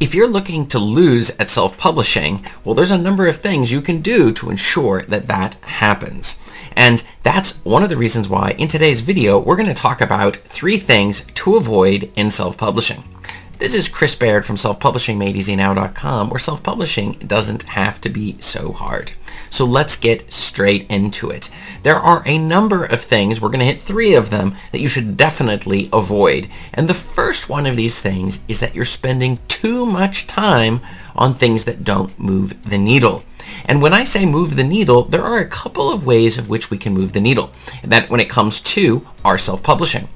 If you're looking to lose at self-publishing, well, there's a number of things you can do to ensure that that happens. And that's one of the reasons why in today's video, we're going to talk about three things to avoid in self-publishing. This is Chris Baird from selfpublishingmadeeasynow.com where self-publishing doesn't have to be so hard. So let's get straight into it. There are a number of things, we're going to hit three of them, that you should definitely avoid. And the first one of these things is that you're spending too much time on things that don't move the needle. And when I say move the needle, there are a couple of ways of which we can move the needle. That when it comes to our self-publishing.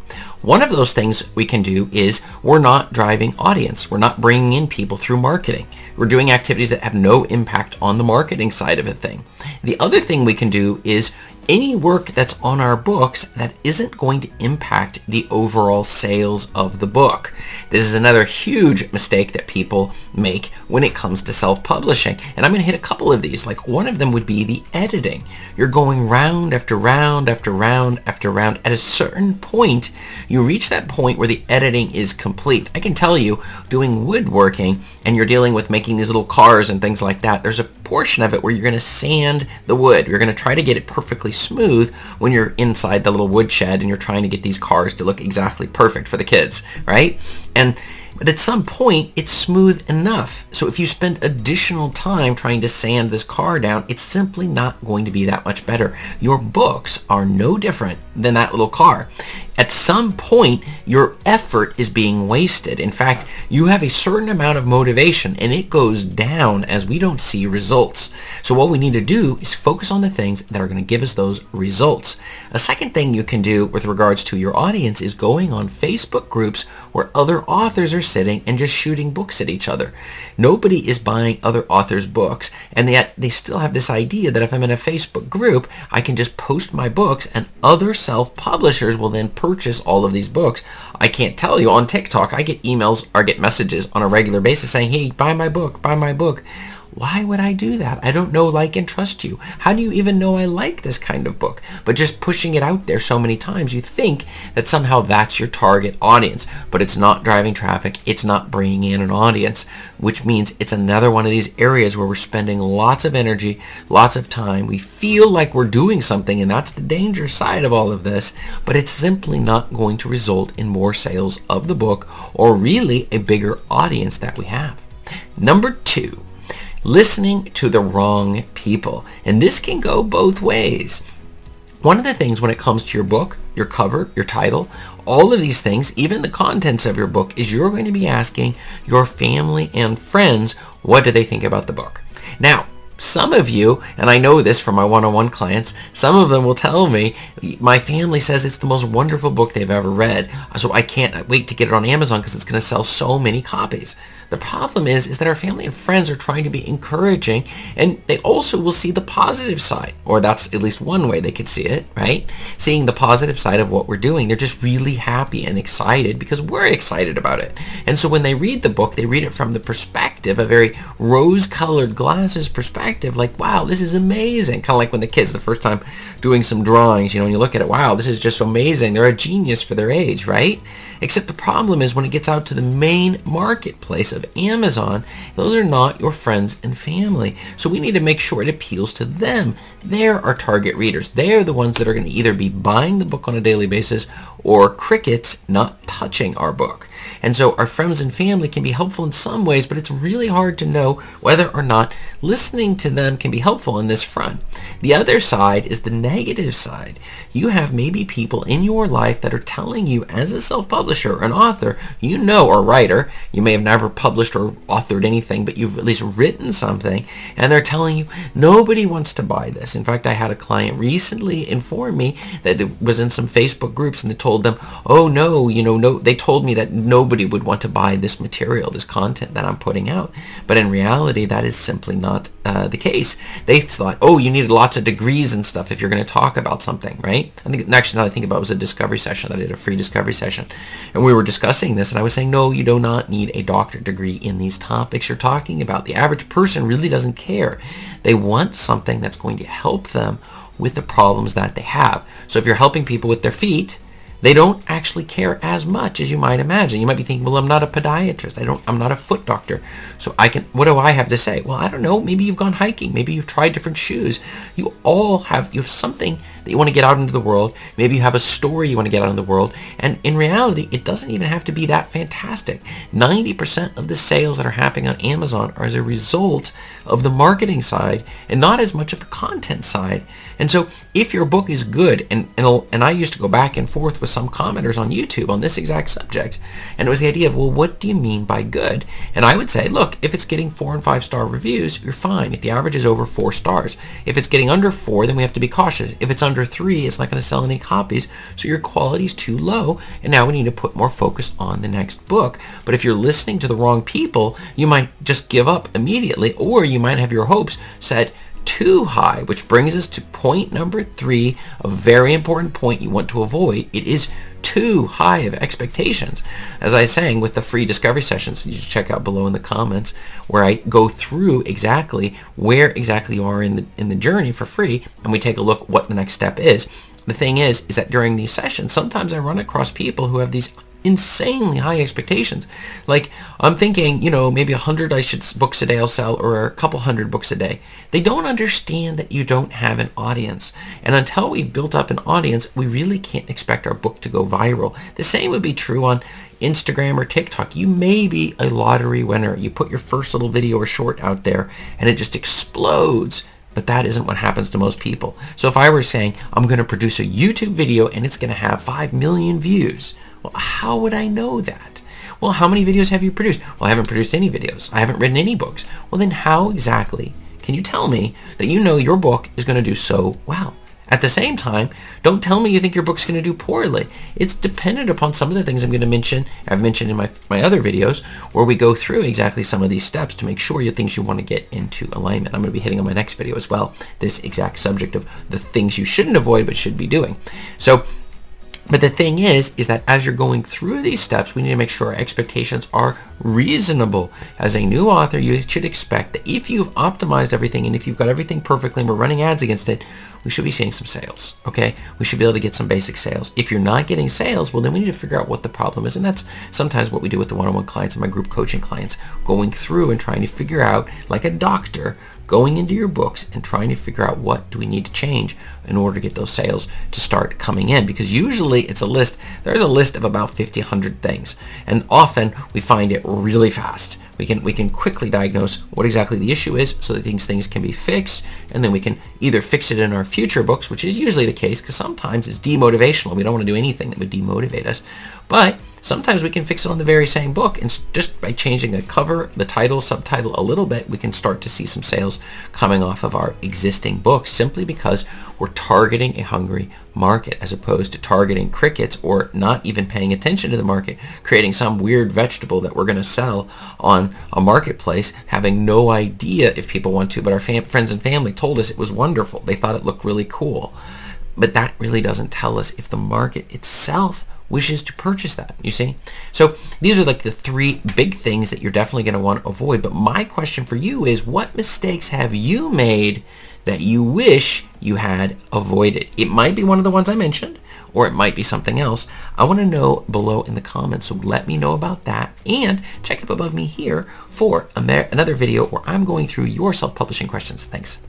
One of those things we can do is we're not driving audience. We're not bringing in people through marketing. We're doing activities that have no impact on the marketing side of a thing. The other thing we can do is any work that's on our books that isn't going to impact the overall sales of the book. This is another huge mistake that people make when it comes to self-publishing. And I'm going to hit a couple of these. Like one of them would be the editing. You're going round after round after round after round. At a certain point, you reach that point where the editing is complete. I can tell you, doing woodworking and you're dealing with making these little cars and things like that, there's a portion of it where you're going to sand the wood. You're going to try to get it perfectly smooth when you're inside the little woodshed and you're trying to get these cars to look exactly perfect for the kids, right? And but at some point, it's smooth enough. So if you spend additional time trying to sand this car down, it's simply not going to be that much better. Your books are no different than that little car. At some point, your effort is being wasted. In fact, you have a certain amount of motivation and it goes down as we don't see results. So what we need to do is focus on the things that are going to give us those results. A second thing you can do with regards to your audience is going on Facebook groups where other authors are sitting and just shooting books at each other. Nobody is buying other authors' books, and yet they still have this idea that if I'm in a Facebook group, I can just post my books and other self-publishers will then purchase all of these books. I can't tell you, on TikTok, I get emails or get messages on a regular basis saying, hey, buy my book, buy my book. Why would I do that? I don't know, like, and trust you. How do you even know I like this kind of book? But just pushing it out there so many times, you think that somehow that's your target audience. But it's not driving traffic. It's not bringing in an audience, which means it's another one of these areas where we're spending lots of energy, lots of time. We feel like we're doing something, and that's the danger side of all of this, but it's simply not going to result in more sales of the book or really a bigger audience that we have. Number two, listening to the wrong people. And this can go both ways. One of the things when it comes to your book, your cover, your title, all of these things, even the contents of your book, is you're going to be asking your family and friends, what do they think about the book? Now, some of you, and I know this from my one-on-one clients, some of them will tell me, my family says it's the most wonderful book they've ever read, so I can't wait to get it on Amazon because it's going to sell so many copies. The problem is, is that our family and friends are trying to be encouraging and they also will see the positive side, or that's at least one way they could see it, right? Seeing the positive side of what we're doing. They're just really happy and excited because we're excited about it. And so when they read the book, they read it from the perspective, a very rose-colored glasses perspective, like, wow, this is amazing. Kind of like when the kids, the first time doing some drawings, you know, and you look at it, wow, this is just amazing. They're a genius for their age, right? Except the problem is when it gets out to the main marketplace of Amazon, those are not your friends and family. So we need to make sure it appeals to them. They're our target readers. They're the ones that are going to either be buying the book on a daily basis or crickets not touching our book. And so our friends and family can be helpful in some ways, but it's really hard to know whether or not listening to them can be helpful in this front. The other side is the negative side. You have maybe people in your life that are telling you as a self-publisher, an author, you know, or writer, you may have never published or authored anything, but you've at least written something, and they're telling you nobody wants to buy this. In fact, I had a client recently inform me that it was in some Facebook groups and they told them, oh no, you know, no, they told me that nobody would want to buy this material, this content that I'm putting out. But in reality, that is simply not uh, the case. They thought, oh, you need lots of degrees and stuff if you're going to talk about something, right? I think actually now I think about it was a discovery session. I did a free discovery session, and we were discussing this, and I was saying, no, you do not need a doctorate degree in these topics you're talking about. The average person really doesn't care. They want something that's going to help them with the problems that they have. So if you're helping people with their feet, they don't actually care as much as you might imagine. You might be thinking, well, I'm not a podiatrist. I don't, I'm not a foot doctor. So I can, what do I have to say? Well, I don't know. Maybe you've gone hiking. Maybe you've tried different shoes. You all have, you have something that you want to get out into the world. Maybe you have a story you want to get out in the world. And in reality, it doesn't even have to be that fantastic. 90% of the sales that are happening on Amazon are as a result of the marketing side and not as much of the content side. And so if your book is good, and, and, and I used to go back and forth with some commenters on YouTube on this exact subject, and it was the idea of, well, what do you mean by good? And I would say, look, if it's getting four and five star reviews, you're fine. If the average is over four stars. If it's getting under four, then we have to be cautious. If it's under three, it's not going to sell any copies, so your quality is too low, and now we need to put more focus on the next book. But if you're listening to the wrong people, you might just give up immediately, or you might have your hopes set too high, which brings us to point number three, a very important point you want to avoid. It is too high of expectations. As I was saying with the free discovery sessions, you should check out below in the comments where I go through exactly where exactly you are in the in the journey for free and we take a look what the next step is. The thing is, is that during these sessions, sometimes I run across people who have these insanely high expectations. Like I'm thinking, you know, maybe a hundred I should books a day I'll sell or a couple hundred books a day. They don't understand that you don't have an audience. And until we've built up an audience, we really can't expect our book to go viral. The same would be true on Instagram or TikTok. You may be a lottery winner. You put your first little video or short out there and it just explodes. But that isn't what happens to most people. So if I were saying, I'm going to produce a YouTube video and it's going to have 5 million views, well, how would I know that? Well, how many videos have you produced? Well, I haven't produced any videos. I haven't written any books. Well, then how exactly can you tell me that you know your book is going to do so well? At the same time, don't tell me you think your book's going to do poorly. It's dependent upon some of the things I'm going to mention, I've mentioned in my, my other videos, where we go through exactly some of these steps to make sure your things you want to get into alignment. I'm going to be hitting on my next video as well, this exact subject of the things you shouldn't avoid but should be doing. So but the thing is, is that as you're going through these steps, we need to make sure our expectations are reasonable. As a new author, you should expect that if you've optimized everything and if you've got everything perfectly and we're running ads against it, we should be seeing some sales, okay? We should be able to get some basic sales. If you're not getting sales, well, then we need to figure out what the problem is. And that's sometimes what we do with the one-on-one clients and my group coaching clients, going through and trying to figure out, like a doctor, going into your books and trying to figure out what do we need to change in order to get those sales to start coming in because usually it's a list there's a list of about 50 100 things and often we find it really fast. We can we can quickly diagnose what exactly the issue is so that these things can be fixed and then we can either fix it in our future books which is usually the case because sometimes it's demotivational. We don't want to do anything that would demotivate us. But Sometimes we can fix it on the very same book and just by changing a cover, the title, subtitle a little bit, we can start to see some sales coming off of our existing books simply because we're targeting a hungry market as opposed to targeting crickets or not even paying attention to the market, creating some weird vegetable that we're going to sell on a marketplace, having no idea if people want to, but our fam- friends and family told us it was wonderful. They thought it looked really cool. But that really doesn't tell us if the market itself wishes to purchase that, you see? So these are like the three big things that you're definitely going to want to avoid. But my question for you is what mistakes have you made that you wish you had avoided? It might be one of the ones I mentioned, or it might be something else. I want to know below in the comments, so let me know about that. And check up above me here for another video where I'm going through your self-publishing questions. Thanks.